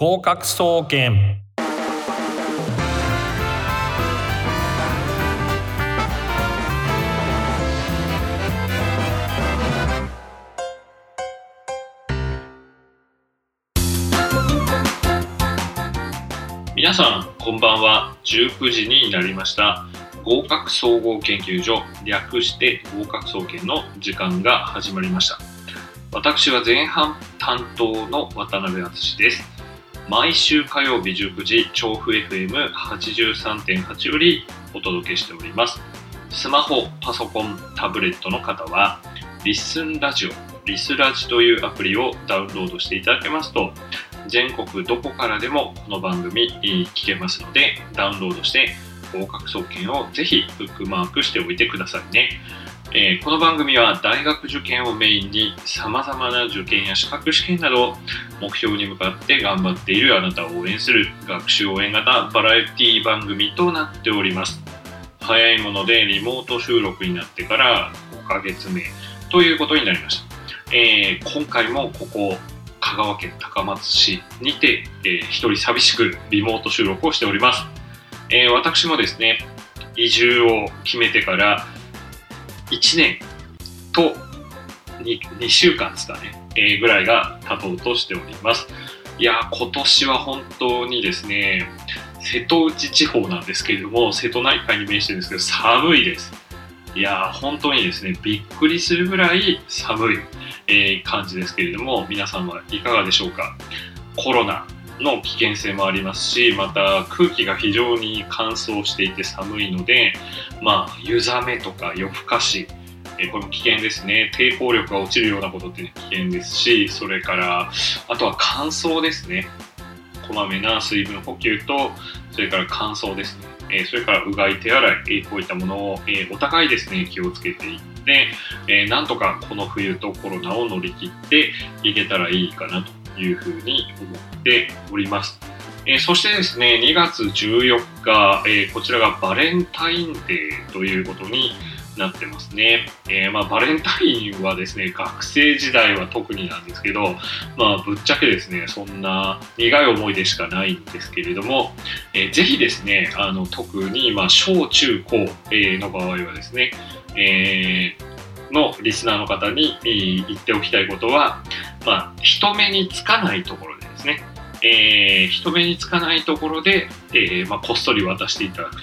合格総研。皆さんこんばんは。19時になりました。合格総合研究所略して合格総研の時間が始まりました。私は前半担当の渡辺敦です。毎週火曜日19時調布 FM83.8 よりお届けしております。スマホパソコンタブレットの方はリッスンラジオリスラジというアプリをダウンロードしていただけますと全国どこからでもこの番組聞けますのでダウンロードして合格総研をぜひブックマークしておいてくださいね。えー、この番組は大学受験をメインにさまざまな受験や資格試験など目標に向かって頑張っているあなたを応援する学習応援型バラエティ番組となっております。早いものでリモート収録になってから5ヶ月目ということになりました、えー、今回もここ香川県高松市にて、えー、一人寂しくリモート収録をしております、えー、私もですね移住を決めてから1年と 2, 2週間ですかね、えー、ぐらいが経とうとしております。いや今年は本当にですね、瀬戸内地方なんですけれども、瀬戸内海に面してるんですけど、寒いです。いや本当にですね、びっくりするぐらい寒い、えー、感じですけれども、皆さんはいかがでしょうか。コロナの危険性もありますし、また空気が非常に乾燥していて寒いので、まあ、湯冷めとか夜更かし、えこれも危険ですね。抵抗力が落ちるようなことって、ね、危険ですし、それから、あとは乾燥ですね。こまめな水分補給と、それから乾燥ですね。えそれからうがい、手洗い、えこういったものを、えお互いですね、気をつけていって、えなんとかこの冬とコロナを乗り切っていけたらいいかなというふうに思っております。え、そしてですね、2月14日、え、こちらがバレンタインデーということになってますね。えー、まあ、バレンタインはですね、学生時代は特になんですけど、まあ、ぶっちゃけですね、そんな苦い思い出しかないんですけれども、えー、ぜひですね、あの特に、まあ、小中高、えの場合はですね、えのリスナーの方に言っておきたいことは、まあ、人目につかないところでですね、えー、人目につかないところで、えー、まあ、こっそり渡していただく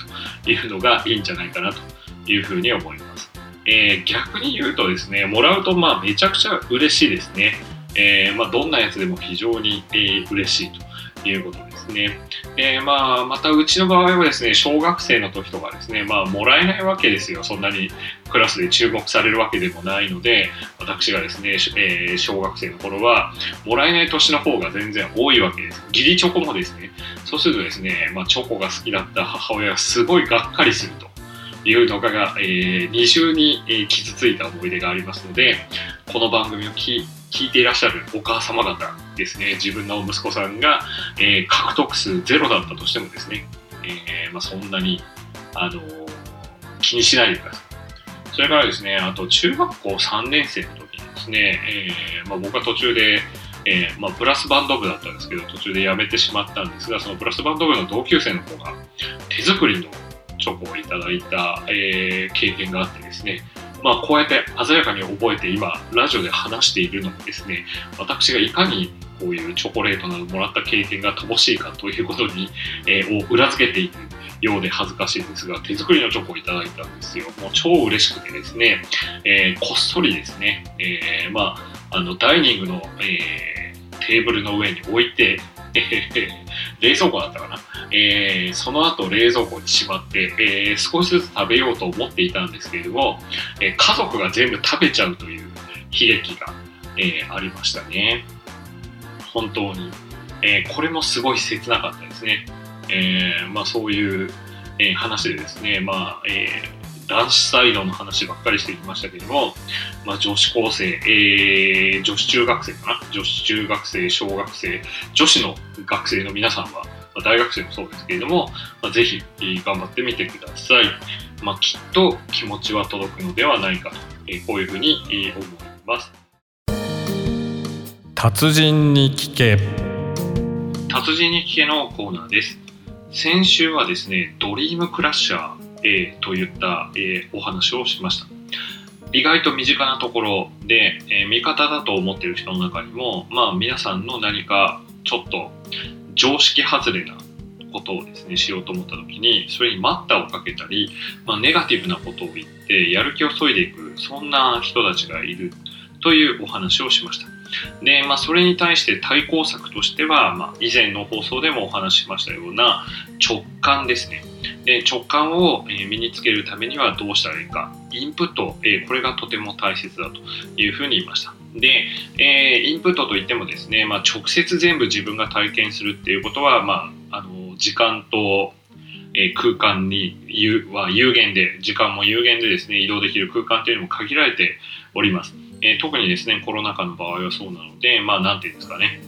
というのがいいんじゃないかなというふうに思います。えー、逆に言うとですね、もらうとまあめちゃくちゃ嬉しいですね。えまあ、どんなやつでも非常に、えー、嬉しいということですね。えー、まあ、またうちの場合はですね、小学生の時とかですね、まあ、もらえないわけですよ。そんなにクラスで注目されるわけでもないので、私がですね、えー、小学生の頃は、もらえない年の方が全然多いわけです。義理チョコもですね、そうするとですね、まあ、チョコが好きだった母親がすごいがっかりすると。いうのが、えー、二重に、えー、傷ついた思い出がありますので、この番組を聞いていらっしゃるお母様方ですね、自分の息子さんが、えー、獲得数ゼロだったとしてもですね、えー、まあ、そんなに、あのー、気にしないでください。それからですね、あと中学校3年生の時にですね、えまあ、僕は途中で、えまあ、ブラスバンド部だったんですけど、途中で辞めてしまったんですが、そのブラスバンド部の同級生の子が手作りのチョコをいただいた、え経験があってですね、まあ、こうやって鮮やかに覚えて今ラジオで話しているのもですね私がいかにこういうチョコレートなどもらった経験が乏しいかということに、えー、を裏付けているようで恥ずかしいですが手作りのチョコをいただいたんですよもう超嬉しくてですね、えー、こっそりですね、えー、まああのダイニングの、えテーブルの上に置いてえ冷蔵庫だったかな、えー、その後冷蔵庫にしまって、えー、少しずつ食べようと思っていたんですけれども、えー、家族が全部食べちゃうという悲劇が、えありましたね。本当に。えこれもすごい切なかったですね。えまあ、そういう、え話でですね、まあえ男子サイドの話ばっかりしてきましたけども、まあ、女子高生、え、女子中学生かな？女子中学生、小学生、女子の学生の皆さんは、ま、大学生もそうですけれども、まあ、ぜひ、頑張ってみてください。まあ、きっと気持ちは届くのではないかと、え、こういうふうに、え思います。達人に聞け。達人に聞けのコーナーです。先週はですねドリームクラッシャー、えー、といった、えー、お話をしました。意外と身近なところで、えー、味方だと思ってる人の中にもまあ皆さんの何かちょっと常識外れなことをですねしようと思った時にそれに待ったをかけたり、まあ、ネガティブなことを言ってやる気を削いでいくそんな人たちがいるというお話をしました。で、まあ、それに対して対抗策としては、まあ、以前の放送でもお話ししましたような直感ですね。で直感を身につけるためにはどうしたらいいか。インプット、これがとても大切だというふうに言いました。で、えインプットといってもですね、まあ、直接全部自分が体験するっていうことは、まあ、あの時間とえ空間には有限で時間も有限でですね移動できる空間というのも限られております。えー、特にですね、コロナ禍の場合はそうなので、まあ、なんていうんですかね、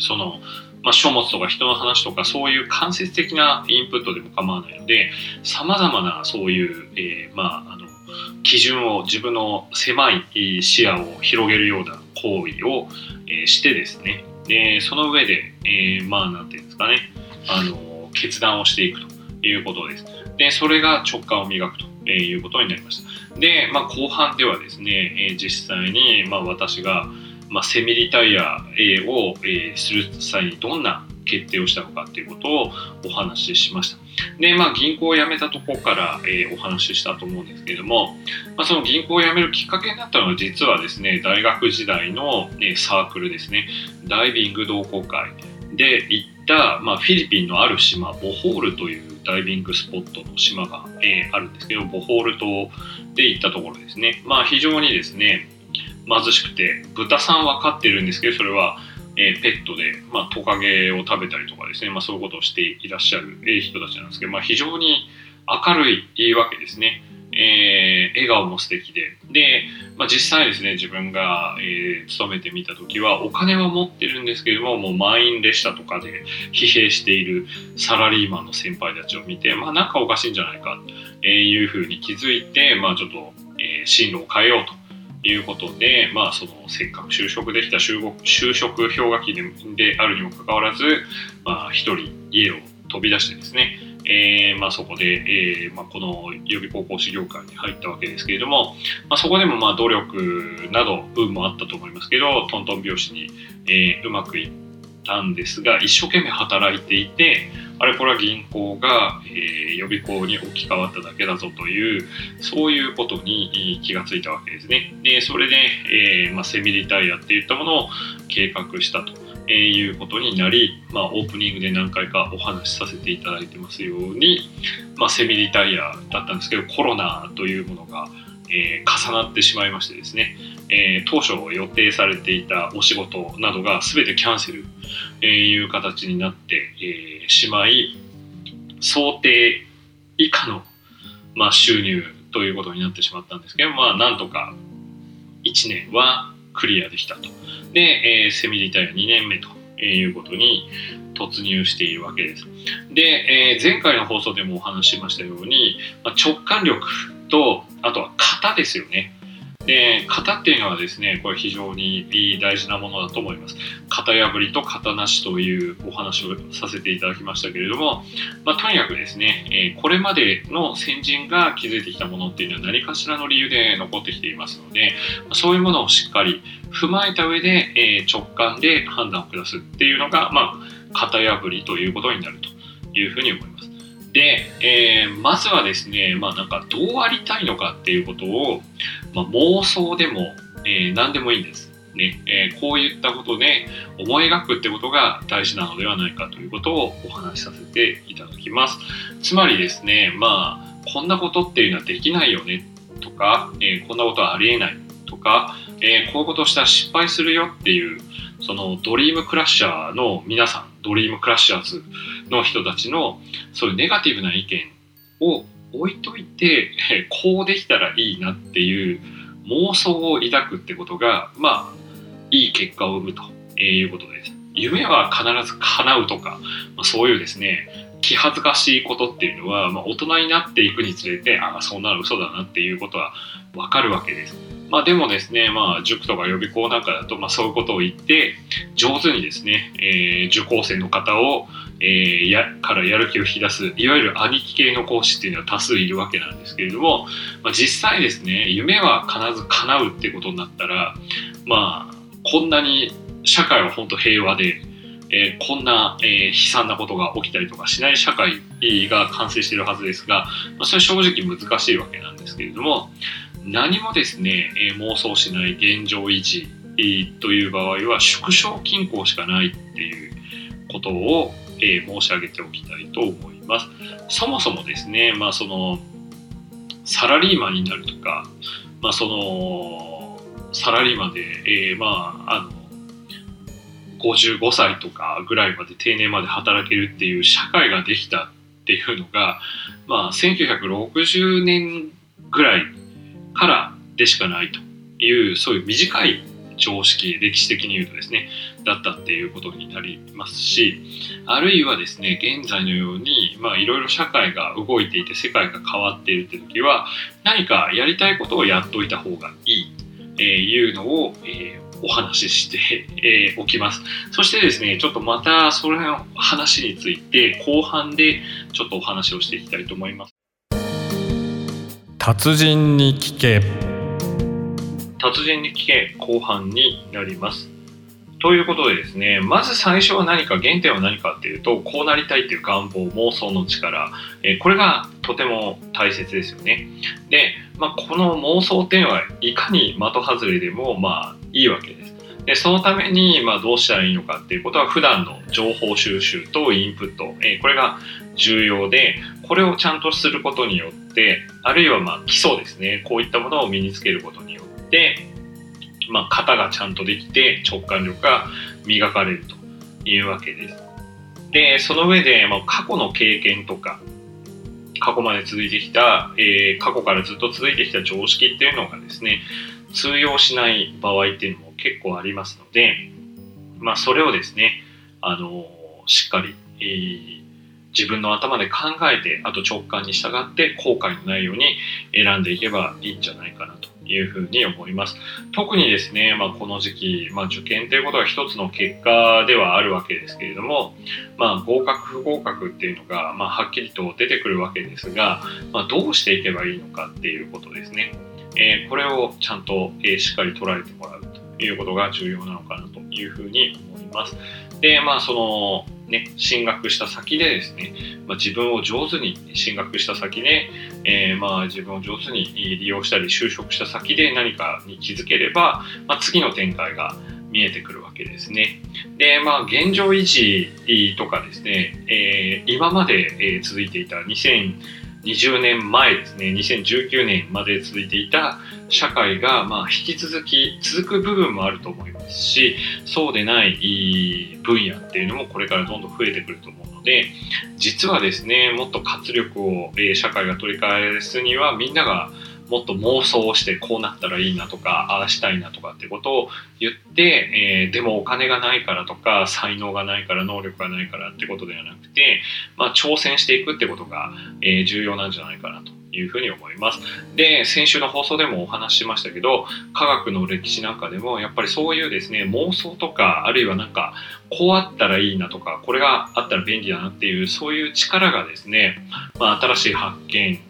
その、まあ、書物とか人の話とか、そういう間接的なインプットでも構わないので、様々なそういう、えー、まあ、あの、基準を自分の狭い視野を広げるような行為を、えー、してですね、で、その上で、えー、まあ、なんていうんですかね、あの、決断をしていくということです。で、それが直感を磨くと。えいうことになりました。で、まあ、後半ではですね、え、実際に、ま、私が、ま、セミリタイヤを、え、する際にどんな決定をしたのかっていうことをお話ししました。で、まあ、銀行を辞めたとこから、えー、お話ししたと思うんですけれども、まあ、その銀行を辞めるきっかけになったのは実はですね、大学時代の、えサークルですね、ダイビング同好会で行った、まあ、フィリピンのある島、ボホールというダイビングスポットの島が、えー、あるんですけど、ボホール島で行ったところですね。まあ非常にですね、貧しくて、豚さんは飼ってるんですけど、それは、えー、ペットで、まあ、トカゲを食べたりとかですね、まあ、そういうことをしていらっしゃる、え人たちなんですけど、まあ、非常に明るいわけですね。えー、笑顔も素敵で。で、まあ、実際ですね、自分が、えー、勤めてみた時は、お金は持ってるんですけども、もう満員列車とかで疲弊しているサラリーマンの先輩たちを見て、まあ、なんかおかしいんじゃないか、というふうに気づいて、まあ、ちょっと、えー、進路を変えようと。いうことで、まあ、そのせっかく就職できた就就職氷河期でであるにもかかわらず、まあ、一人家を飛び出してですね、えー、まあ、そこで、えー、まあ、この予備高校士業界に入ったわけですけれども、まあ、そこでもまあ努力など運もあったと思いますけどトントン拍子に、えー、うまくいったんですが一生懸命働いていてあれこれは銀行が、え予備校に置き換わっただけだぞというそういうことに気がついたわけですね。でそれで、えま、セミリタイヤっていったものを計画したと。えー、いうことになり、まあ、オープニングで何回かお話しさせていただいてますように、まあ、セミリタイヤだったんですけどコロナというものが、えー、重なってしまいましてですね、えー、当初予定されていたお仕事などが全てキャンセル、えー、いう形になって、えー、しまい想定以下の、まあ、収入ということになってしまったんですけど、まあ、なんとか1年はクリアできたと。で、えー、セミリタイア2年目ということに突入しているわけです。で、えー、前回の放送でもお話ししましたように、まあ、直感力とあとは型ですよね。で型っていうのはですねこれ非常に大事なものだと思います。型破りと型なしというお話をさせていただきましたけれども、まあ、とにかくですね、えこれまでの先人が築いてきたものっていうのは何かしらの理由で残ってきていますのでそういうものをしっかり踏まえた上で、え直感で判断を下すっていうのが、まあ、型破りということになるというふうに思います。で、えー、まずはですね、まあなんかどうありたいのかっていうことを、まあ、妄想でも、えー、何でもいいんです。ねえー、こういったことで思い描くってことが大事なのではないかということをお話しさせていただきます。つまりですね、まあ、こんなことっていうのはできないよねとか、えー、こんなことはありえないとか、えー、こういうことしたら失敗するよっていう、そのドリームクラッシャーの皆さん、ドリームクラッシャーズの人たちのそういうネガティブな意見を置いといて、こうできたらいいなっていう妄想を抱くってことが、まあ、いい結果を生むということです。夢は必ず叶うとか、まあ、そういうですね、気恥ずかしいことっていうのは、まあ、大人になっていくにつれて、ああ、そんなの嘘だなっていうことはわかるわけです。まあでもですね、まあ塾とか予備校なんかだと、まあそういうことを言って、上手にですね、えー、受講生の方を、えー、やからやる気を引き出す、いわゆる兄貴系の講師っていうのは多数いるわけなんですけれども、まあ、実際ですね、夢は必ず叶うってことになったら、まあ、こんなに社会は本当平和で、えー、こんな、えー、悲惨なことが起きたりとかしない社会が完成しているはずですが、まあ、それは正直難しいわけなんですけれども何もですね、えー、妄想しない現状維持、という場合は縮小均衡しかないっていうことを、え申し上げておきたいと思います。そもそもですね、まあ、そのサラリーマンになるとか、まあ、そのサラリーマンで、えまあ、あの55歳とかぐらいまで定年まで働けるっていう社会ができたっていうのが、まあ、1960年ぐらいからでしかないというそういう短い常識歴史的に言うとですねだったっていうことになりますしあるいはですね現在のようにいろいろ社会が動いていて世界が変わっているって時は何かやりたいことをやっといた方がいい、えー、いうのを、えーお話しして、えー、おきます。そしてですね、ちょっとまたその話について後半でちょっとお話をしていきたいと思います。達人に聞け達人に聞け後半になります。ということでですね、まず最初は何か、原点は何かっていうと、こうなりたいっていう願望、妄想の力、えー、これがとても大切ですよね。で、まあ、この妄想っていうのはいかに的外れでも、まあ、いいわけです。で、そのために、まあ、どうしたらいいのかっていうことは、普段の情報収集とインプット、えー、これが重要で、これをちゃんとすることによって、あるいは、まあ、基礎ですね、こういったものを身につけることによって、まあ、型がちゃんとできて直感力が磨かれるというわけです。で、その上で、まあ、過去の経験とか、過去まで続いてきた、えー、過去からずっと続いてきた常識っていうのがですね、通用しない場合っていうのも結構ありますので、まあ、それをですね、あのしっかり、えー、自分の頭で考えて、あと直感に従って後悔のないように選んでいけばいいんじゃないかなというふうに思います。特にですね、まあ、この時期、まあ、受験ということは一つの結果ではあるわけですけれども、まあ、合格不合格っていうのが、まあ、はっきりと出てくるわけですが、まあ、どうしていけばいいのかっていうことですね。えー、これをちゃんと、えー、しっかり捉えてもらうということが重要なのかなというふうに思います。で、まあ、その、ね、進学した先でですね、まあ、自分を上手に進学した先で、えー、まあ自分を上手に利用したり就職した先で何かに気づければ、まあ、次の展開が見えてくるわけですね。で、まあ現状維持とかですね、えー、今まで、続いていた2000 20年前ですね、2019年まで続いていた社会が、まあ、引き続き続く部分もあると思いますしそうでない分野っていうのもこれからどんどん増えてくると思うので実はですねもっと活力を、え社会が取り返すにはみんながもっと妄想をしてこうなったらいいなとかああしたいなとかってことを言って、えー、でもお金がないからとか才能がないから能力がないからってことではなくて、まあ、挑戦していくってことが、えー、重要なんじゃないかなというふうに思います。で、先週の放送でもお話ししましたけど、科学の歴史なんかでも、やっぱりそういうですね、妄想とか、あるいはなんか、こうあったらいいなとか、これがあったら便利だなっていう、そういう力がですね、まあ、新しい発見、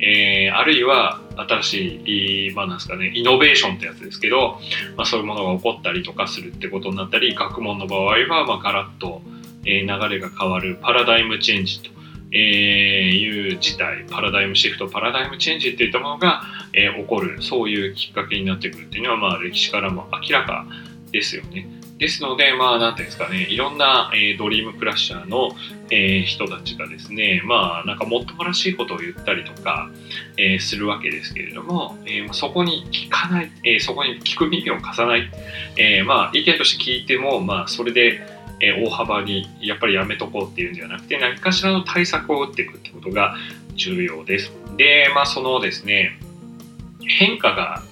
えー、あるいは新しい、まあ、なんですかね、イノベーションってやつですけど、まあ、そういうものが起こったりとかするってことになったり、学問の場合は、まあ、ガラッと、えー、流れが変わるパラダイムチェンジとえー、いう事態、パラダイムシフト、パラダイムチェンジっていったものが、えー、起こる、そういうきっかけになってくるっていうのは、まあ、歴史からも明らかですよね。ですので、まあ、なんていうんですかね、いろんな、えー、ドリームクラッシャーの、えー、人たちがですね、まあ、なんかもっともらしいことを言ったりとか、えー、するわけですけれども、えー、そこに聞かない、えー、そこに聞く耳を貸さない、えー、まあ、意見として聞いても、まあ、それで、え大幅にやっぱりやめとこうっていうんではなくて何かしらの対策を打っていくってことが重要です。で、まあ、そのですね変化が、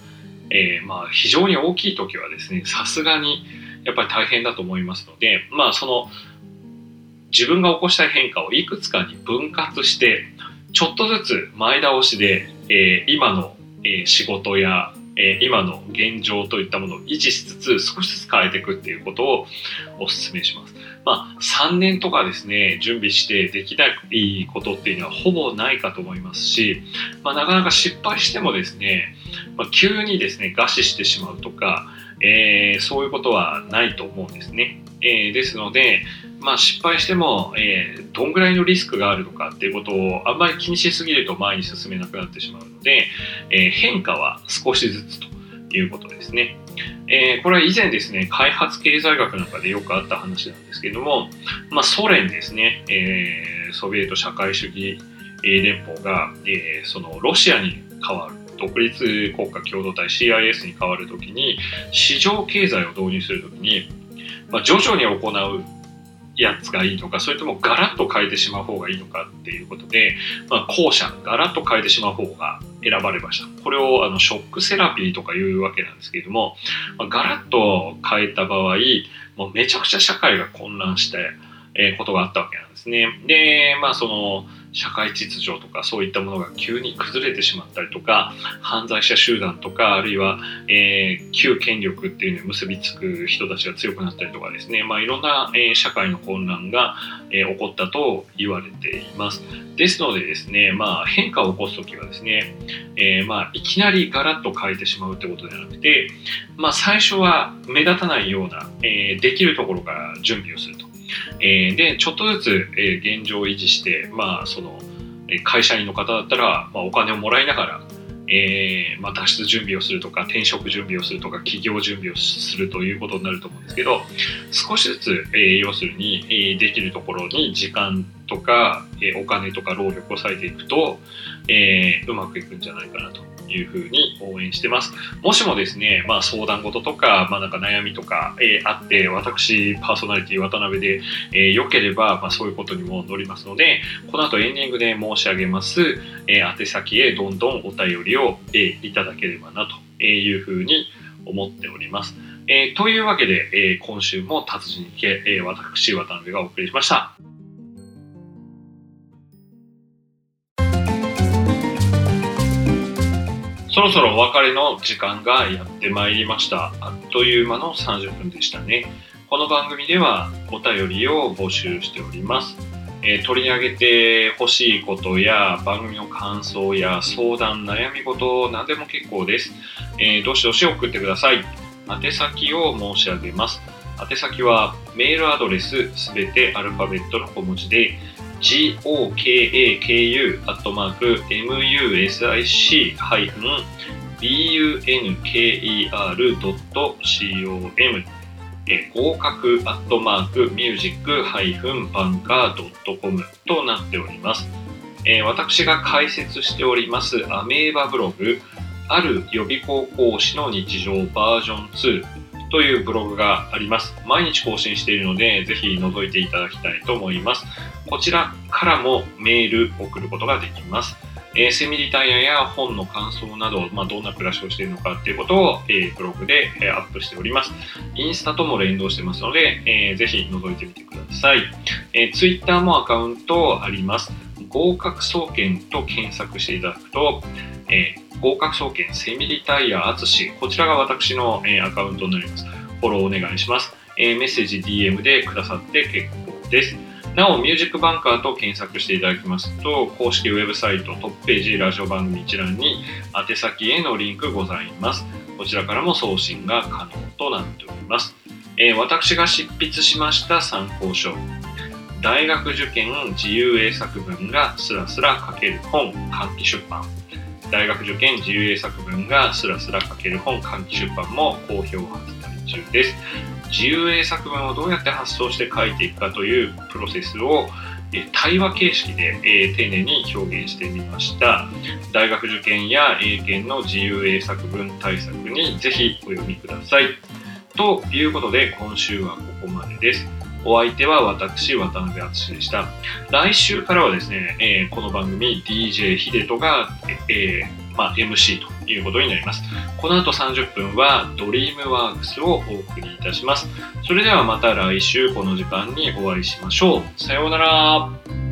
えー、まあ非常に大きい時はですねさすがにやっぱり大変だと思いますのでまあその自分が起こしたい変化をいくつかに分割してちょっとずつ前倒しで、えー、今の、え仕事やえー、今の現状といったものを維持しつつ少しずつ変えていくっていうことをお勧めします。まあ、3年とかですね、準備してできないことっていうのはほぼないかと思いますし、まあ、なかなか失敗してもですね、まあ、急にですね、餓死してしまうとか、えー、そういうことはないと思うんですね。えー、ですので、まあ、失敗しても、えー、どんぐらいのリスクがあるのかっていうことをあんまり気にしすぎると前に進めなくなってしまうので、え変化は少しずつということですね。えー、これは以前ですね、開発経済学なんかでよくあった話なんですけども、まあ、ソ連ですね、えー、ソビエト社会主義連邦が、えー、そのロシアに変わる、独立国家共同体 CIS に変わるときに、市場経済を導入するときに、まあ、徐々に行うやつがいいのか、それともガラッと変えてしまう方がいいのかっていうことで、まあ、後者、ガラッと変えてしまう方が選ばれました。これをあのショックセラピーとかいうわけなんですけれども、まあ、ガラッと変えた場合、もうめちゃくちゃ社会が混乱して、え、ことがあったわけなんですね。で、まあその、社会秩序とかそういったものが急に崩れてしまったりとか犯罪者集団とかあるいは、えー、旧権力っていうのに結びつく人たちが強くなったりとかですね、まあ、いろんな、えー、社会の混乱が、えー、起こったと言われています。ですのでですね、まあ、変化を起こす時はですね、えまあ、いきなりガラッと変えてしまうってことではなくて、まあ、最初は目立たないような、えできるところから準備をすると。えー、でちょっとずつ、えー、現状を維持して、まあ、その会社員の方だったら、まあ、お金をもらいながら、えーまあ、脱出準備をするとか転職準備をするとか起業準備をするということになると思うんですけど少しずつ、えー、要するに、えー、できるところに時間とか、えー、お金とか労力を割いていくと、えー、うまくいくんじゃないかなと。いうふうに応援してます。もしもですね、まあ、相談事とか、まあ、なんか悩みとか、えー、あって、私、パーソナリティ渡辺で、えー、良ければ、まあ、そういうことにも乗りますので、この後エンディングで申し上げます、えー、宛先へどんどんお便りを、えー、いただければなというふうに思っております。えー、というわけで、えー、今週も達人にけ、えー、私、渡辺がお送りしました。そろそろお別れの時間がやってまいりました。あっという間の30分でしたね。この番組ではお便りを募集しております。えー、取り上げてほしいことや番組の感想や相談、悩み事、何でも結構です。えー、どしどし送ってください。宛先を申し上げます。宛先はメールアドレスすべてアルファベットの小文字で gokaku-music-bunker.com え合格アットマークミュージックハイフンバンカー .com となっております。えー、私が解説しておりますアメーバブログある予備校講師の日常バージョン2というブログがあります。毎日更新しているので、ぜひ覗いていただきたいと思います。こちらからもメール送ることができます。えー、セミリタイヤや本の感想など、まあ、どんな暮らしをしているのかっていうことを、えー、ブログで、えー、アップしております。インスタとも連動してますので、えー、ぜひ覗いてみてください。えー、ツイッターもアカウントあります。合格総研と検索していただくと、えー、合格総研セミリタイヤ淳こちらが私の、えー、アカウントになります。フォローお願いします。えー、メッセージ DM でくださって結構です。なお、ミュージックバンカーと検索していただきますと、公式ウェブサイトトップページ、ラジオ番組一覧に宛先へのリンクございます。こちらからも送信が可能となっております。えー、私が執筆しました参考書、大学受験自由英作文がスラスラ書ける本、換気出版。大学受験自由英作文がスラスラ書ける本、換気出版も好評発売中です。自由英作文をどうやって発想して書いていくかというプロセスを対話形式で、え丁寧に表現してみました。大学受験や英検の自由英作文対策にぜひお読みください。ということで今週はここまでです。お相手は私渡辺敦でした。来週からはですね、え、この番組 DJ 秀人が、えーまあ、MC ということになります。この後30分はドリームワークスをお送りいたします。それではまた来週この時間にお会いしましょう。さようなら。